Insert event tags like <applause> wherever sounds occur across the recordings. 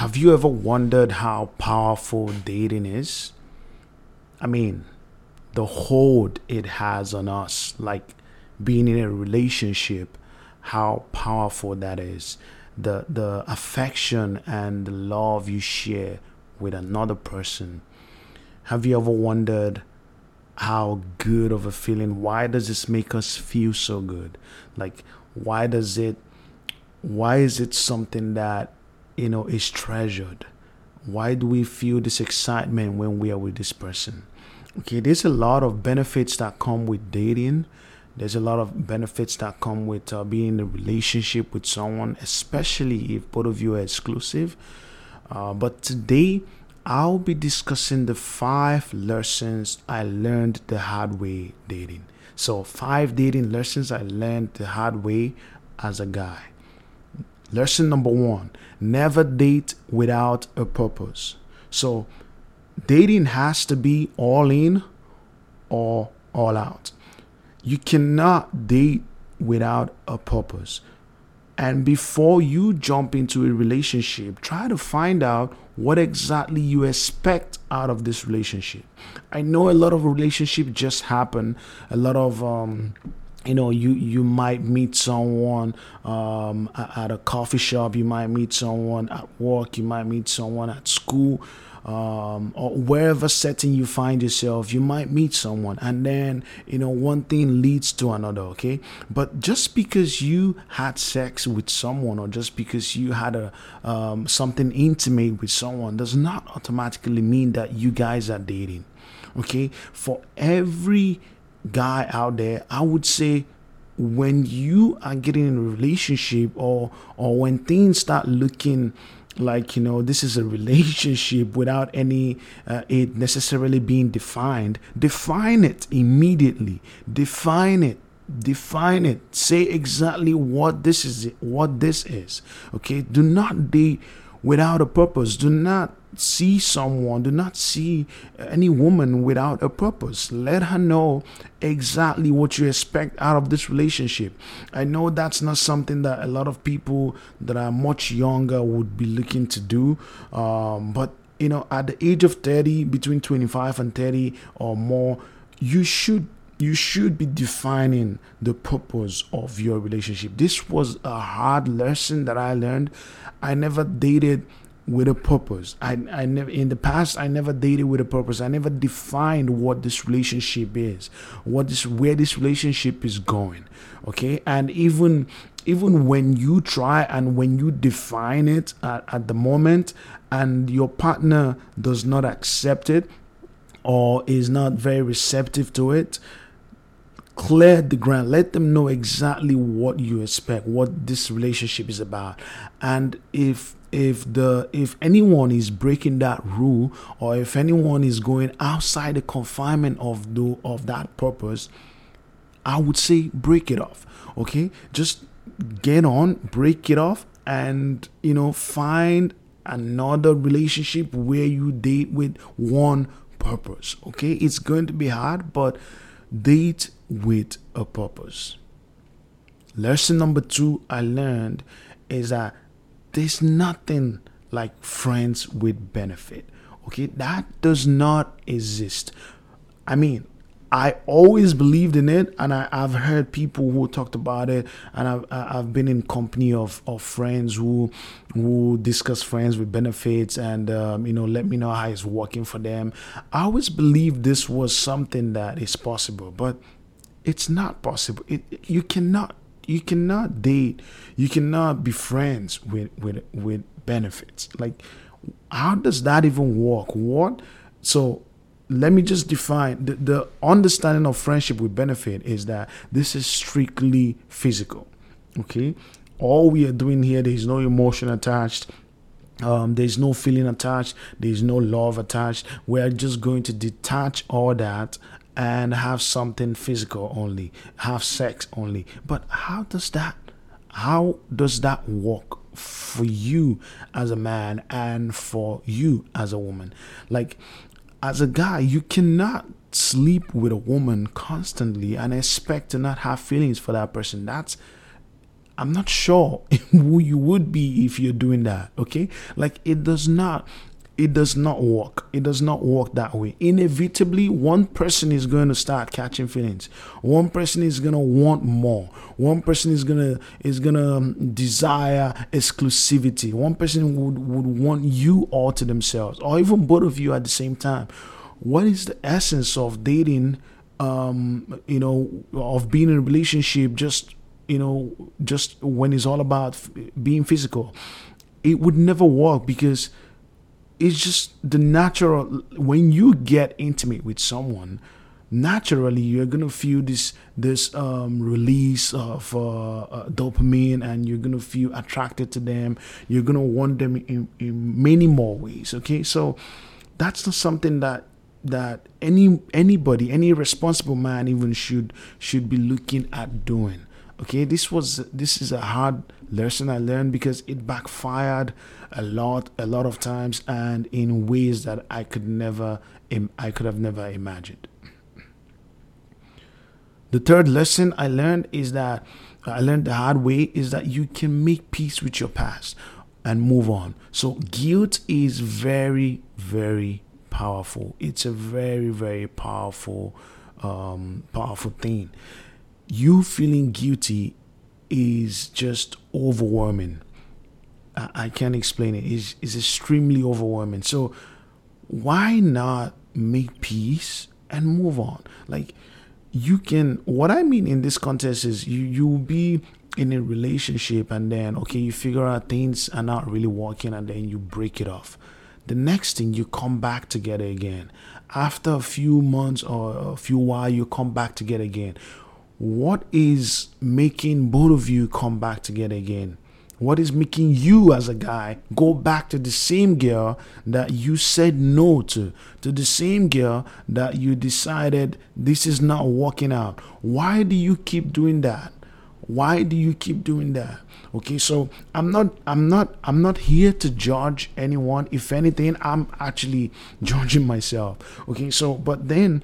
have you ever wondered how powerful dating is? I mean, the hold it has on us, like being in a relationship, how powerful that is. The the affection and the love you share with another person. Have you ever wondered how good of a feeling? Why does this make us feel so good? Like why does it why is it something that you know is treasured? Why do we feel this excitement when we are with this person? Okay, there's a lot of benefits that come with dating. There's a lot of benefits that come with uh, being in a relationship with someone, especially if both of you are exclusive. Uh, but today, I'll be discussing the five lessons I learned the hard way dating. So, five dating lessons I learned the hard way as a guy. Lesson number one never date without a purpose. So, dating has to be all in or all out. You cannot date without a purpose. And before you jump into a relationship, try to find out what exactly you expect out of this relationship. I know a lot of relationships just happen, a lot of um, you know you you might meet someone um, at a coffee shop you might meet someone at work you might meet someone at school um, or wherever setting you find yourself you might meet someone. And then you know one thing leads to another okay? But just because you had sex with someone or just because you had a um, something intimate with someone does not automatically mean that you guys are dating okay? For every guy out there, I would say when you are getting in a relationship or or when things start looking like you know this is a relationship without any uh, it necessarily being defined define it immediately. Define it. Define it. Say exactly what this is what this is. Okay? Do not be without a purpose. Do not see someone, do not see any woman without a purpose. Let her know exactly what you expect out of this relationship. I know that's not something that a lot of people that are much younger would be looking to do, um, but you know, at the age of 30, between 25 and 30 or more, you should you should be defining the purpose of your relationship. This was a hard lesson that I learned. I never dated with a purpose. I, I never in the past I never dated with a purpose. I never defined what this relationship is, what this where this relationship is going. Okay, and even even when you try and when you define it at, at the moment and your partner does not accept it or is not very receptive to it clear the ground. Let them know exactly what you expect what this relationship is about. And if if the if anyone is breaking that rule or if anyone is going outside the confinement of the of that purpose i would say break it off okay? Just get on break it off and you know find another relationship where you date with one purpose okay? It's going to be hard but date with a purpose lesson number 2 i learned is that there's nothing like friends with benefit. Okay, that does not exist. I mean, I always believed in it, and I, have heard people who talked about it, and I've, I've been in company of, of friends who who discuss friends with benefits, and um, you know let me know how it's working for them. I always believed this was something that is possible, but it's not possible. It, you cannot you cannot date you cannot be friends with with with benefits. Like how does that even work? What so let me just define the, the understanding of friendship with benefit is that this is strictly physical okay? All we are doing here there's no emotion attached um, there's no feeling attached there's no love attached. We're just going to detach all that and have something physical only, have sex only. But how does that how does that work for you as a man and for you as a woman? Like as a guy, you cannot sleep with a woman constantly and expect to not have feelings for that person. That's I'm not sure <laughs> who you would be if you're doing that. Okay. Like it does not it does not work. It does not work that way. Inevitably, one person is going to start catching feelings. One person is going to want more. One person is going to is going to um, desire exclusivity. One person would would want you all to themselves, or even both of you at the same time. What is the essence of dating? Um, you know, of being in a relationship just you know just when it's all about f- being physical. It would never work because it's just the natural when you get intimate with someone naturally you're gonna feel this this um, release of uh, uh, dopamine and you're gonna feel attracted to them. You're gonna want them in, in many more ways okay? So that's not something that that any anybody any responsible man even should should be looking at doing okay this was this is a hard lesson i learned because it backfired a lot a lot of times and in ways that i could never i could have never imagined. The third lesson i learned is that i learned the hard way is that you can make peace with your past and move on. So guilt is very very powerful. It's a very very powerful um powerful thing you feeling guilty is just overwhelming. I, I can't explain it. It's, it's extremely overwhelming. So why not make peace and move on? Like you can what I mean in this context is you you'll be in a relationship and then okay you figure out things are not really working and then you break it off the next thing you come back together again after a few months or a few while you come back together again what is making both of you come back together again? What is making you, as a guy, go back to the same girl that you said no to, to the same girl that you decided this is not working out? Why do you keep doing that? Why do you keep doing that? Okay, so I'm not, I'm not, I'm not here to judge anyone. If anything, I'm actually <laughs> judging myself. Okay, so but then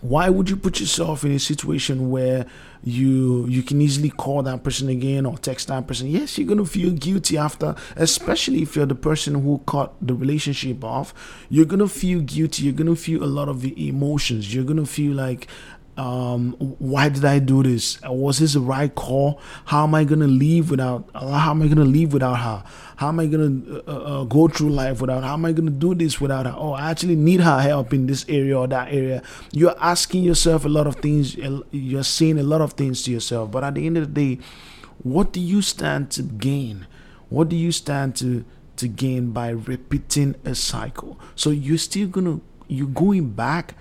why would you put yourself in a situation where you you can easily call that person again or text that person? Yes you're gonna feel guilty after especially if you're the person who cut the relationship off. You're gonna feel guilty. You're gonna feel a lot of the emotions. You're gonna feel like um, why did I do this? Was this the right call? How am I gonna leave without? How am I gonna leave without her? How am I gonna uh, uh, uh, go through life without? How am I gonna do this without her? Oh, I actually need her help in this area or that area. You're asking yourself a lot of things. You're saying a lot of things to yourself. But at the end of the day, what do you stand to gain? What do you stand to to gain by repeating a cycle? So you're still gonna you're going back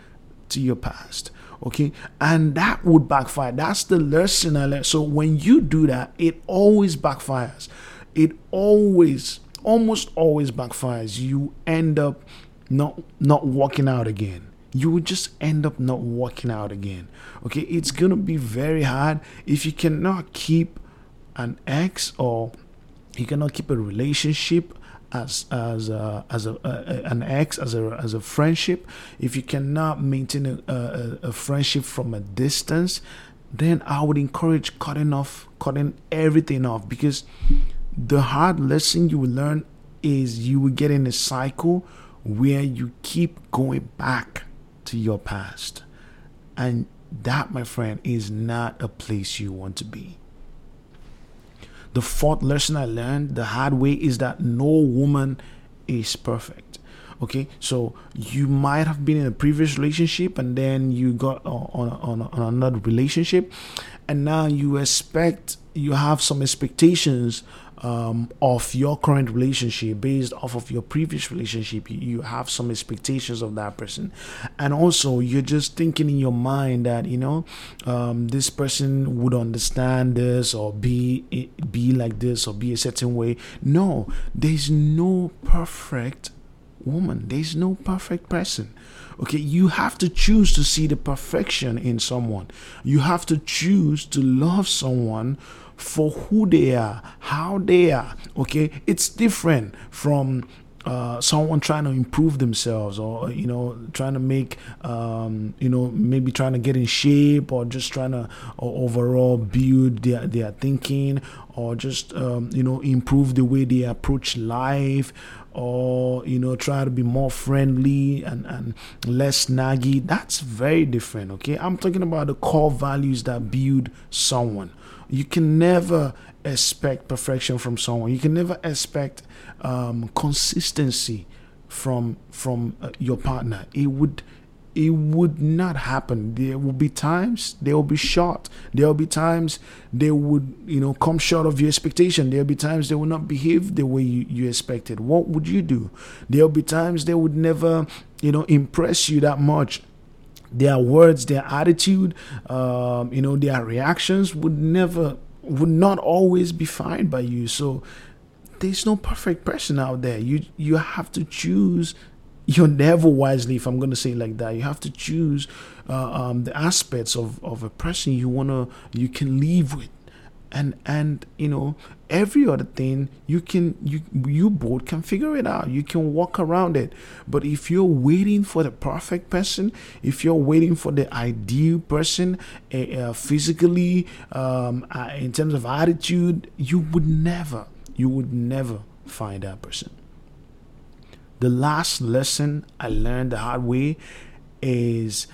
to your past okay? And that would backfire. That's the lesson i learned. So when you do that it always backfires. It always almost always backfires. You end up not not walking out again. You would just end up not working out again. Okay? It's gonna be very hard. If you cannot keep an ex or you cannot keep a relationship as as a, as a, a, an ex as a as a friendship. If you cannot maintain a, a, a friendship from a distance then i would encourage cutting off cutting everything off because the hard lesson you will learn is you will get in a cycle where you keep going back to your past. And that my friend is not a place you want to be the fourth lesson I learned the hard way is that no woman is perfect. Okay, so you might have been in a previous relationship and then you got on, on, on another relationship, and now you expect you have some expectations um, of your current relationship based off of your previous relationship you have some expectations of that person. And also you're just thinking in your mind that you know um, this person would understand this or be be like this or be a certain way. No there's no perfect woman. There's no perfect person. Okay you have to choose to see the perfection in someone. You have to choose to love someone for who they are, how they are. Okay, it's different from uh, someone trying to improve themselves or you know trying to make um, you know maybe trying to get in shape or just trying to overall build their, their thinking or just um, you know improve the way they approach life or you know try to be more friendly and, and less naggy that's very different okay? I'm talking about the core values that build someone you can never expect perfection from someone you can never expect um, consistency from from uh, your partner it would it would not happen. There will be times they will be short. There will be times they would, you know, come short of your expectation. There will be times they will not behave the way you, you expected. What would you do? There will be times they would never, you know, impress you that much. Their words, their attitude, um, you know, their reactions would never, would not always be fine by you. So there's no perfect person out there. You you have to choose your devil wisely if i'm going to say like that you have to choose uh, um, the aspects of, of a person you want to you can live with and and you know every other thing you can you you both can figure it out. You can walk around it. But if you're waiting for the perfect person if you're waiting for the ideal person uh, uh, physically um, uh, in terms of attitude you would never you would never find that person. The last lesson I learned the hard way is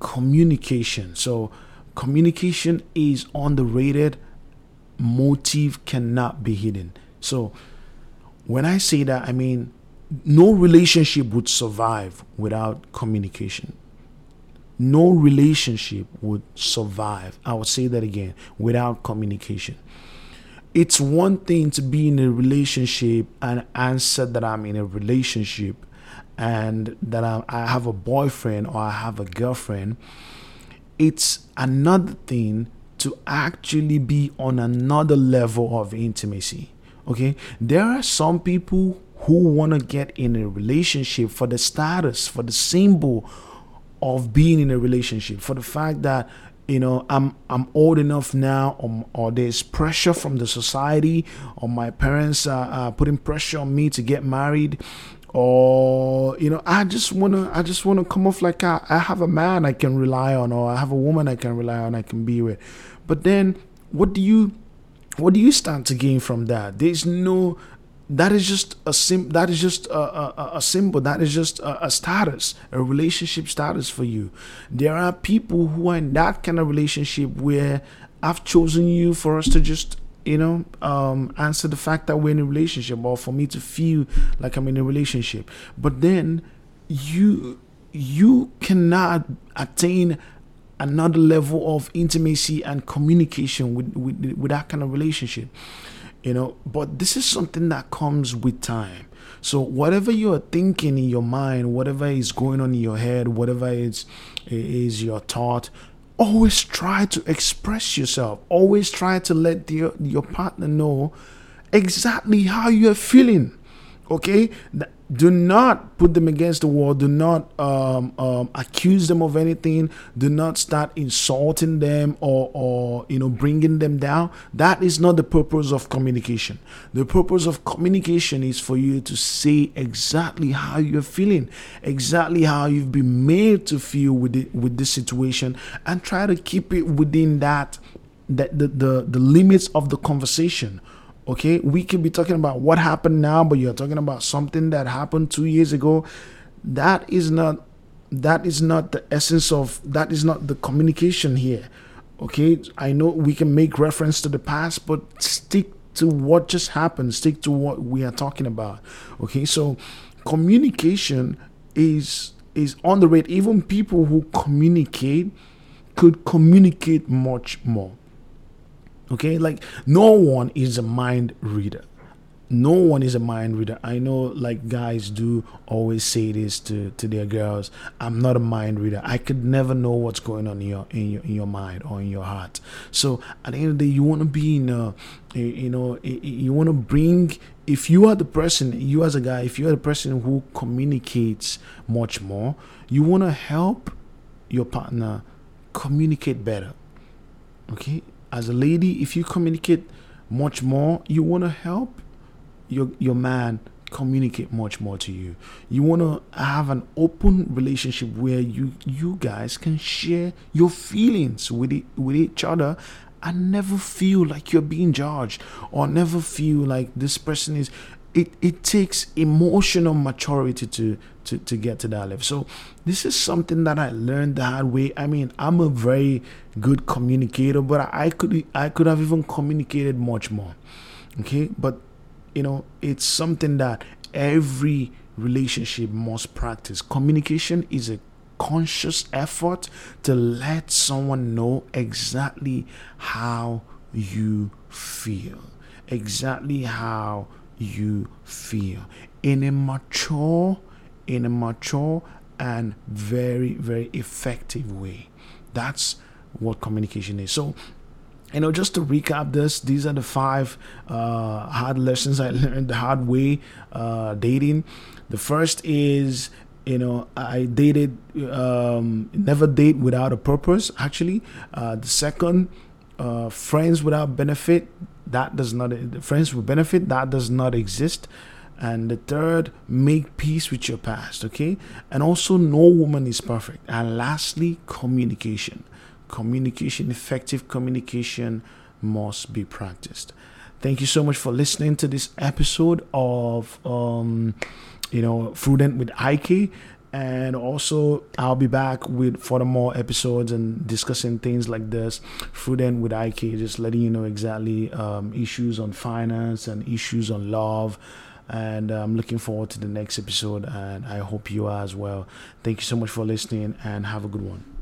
communication. So, communication is underrated, motive cannot be hidden. So, when I say that, I mean no relationship would survive without communication. No relationship would survive. I will say that again without communication it's one thing to be in a relationship and answer that I'm in a relationship and that I, I have a boyfriend or I have a girlfriend. It's another thing to actually be on another level of intimacy. Okay, there are some people who want to get in a relationship for the status, for the symbol of being in a relationship, for the fact that you know i'm i'm old enough now or, or there's pressure from the society or my parents are, are putting pressure on me to get married or you know i just want to i just want to come off like I, I have a man i can rely on or i have a woman i can rely on i can be with but then what do you what do you stand to gain from that? There's no that is just a sim that is just a, a, a symbol that is just a, a, status a relationship status for you. There are people who are in that kind of relationship where i've chosen you for us to just you know um, answer the fact that we're in a relationship or for me to feel like i'm in a relationship. But then you you cannot attain another level of intimacy and communication with, with, with that kind of relationship you know? But this is something that comes with time. So whatever you're thinking in your mind whatever is going on in your head whatever is is your thought always try to express yourself. Always try to let your your partner know exactly how you're feeling okay do not put them against the wall. Do not um, um, accuse them of anything. Do not start insulting them or, or you know bringing them down. That is not the purpose of communication. The purpose of communication is for you to say exactly how you're feeling exactly how you've been made to feel with it with this situation and try to keep it within that that the, the the limits of the conversation Okay, we could be talking about what happened now, but you're talking about something that happened two years ago. That is not that is not the essence of that is not the communication here. Okay, I know we can make reference to the past, but stick to what just happened, stick to what we are talking about. Okay, so communication is is on the rate. Even people who communicate could communicate much more. Okay, like no one is a mind reader. No one is a mind reader. I know, like guys do always say this to, to their girls. I'm not a mind reader. I could never know what's going on in your in your, in your mind or in your heart. So at the end of the day, you want to be in a, you know, you want to bring. If you are the person, you as a guy, if you are the person who communicates much more, you want to help your partner communicate better. Okay, as a lady, if you communicate much more, you want to help your your man communicate much more to you. You want to have an open relationship where you you guys can share your feelings with it, with each other and never feel like you're being judged or never feel like this person is it, it takes emotional maturity to, to to get to that level. So this is something that I learned the hard way. I mean, I'm a very good communicator, but I could I could have even communicated much more. Okay, but you know, it's something that every relationship must practice. Communication is a conscious effort to let someone know exactly how you feel, exactly how you feel in a mature, in a mature and very, very effective way. That's what communication is. So, you know, just to recap this, these are the five uh, hard lessons I <laughs> learned the hard way uh, dating. The first is, you know, I dated, um, never date without a purpose, actually. Uh, the second, uh, friends without benefit that does not friends with benefit that does not exist. And the third make peace with your past okay? And also no woman is perfect. And lastly communication. Communication effective communication must be practiced. Thank you so much for listening to this episode of um you know prudent with ik and also I'll be back with furthermore episodes and discussing things like this. Prudent with IK, just letting you know exactly um, issues on finance and issues on love. And I'm looking forward to the next episode, and I hope you are as well. Thank you so much for listening, and have a good one.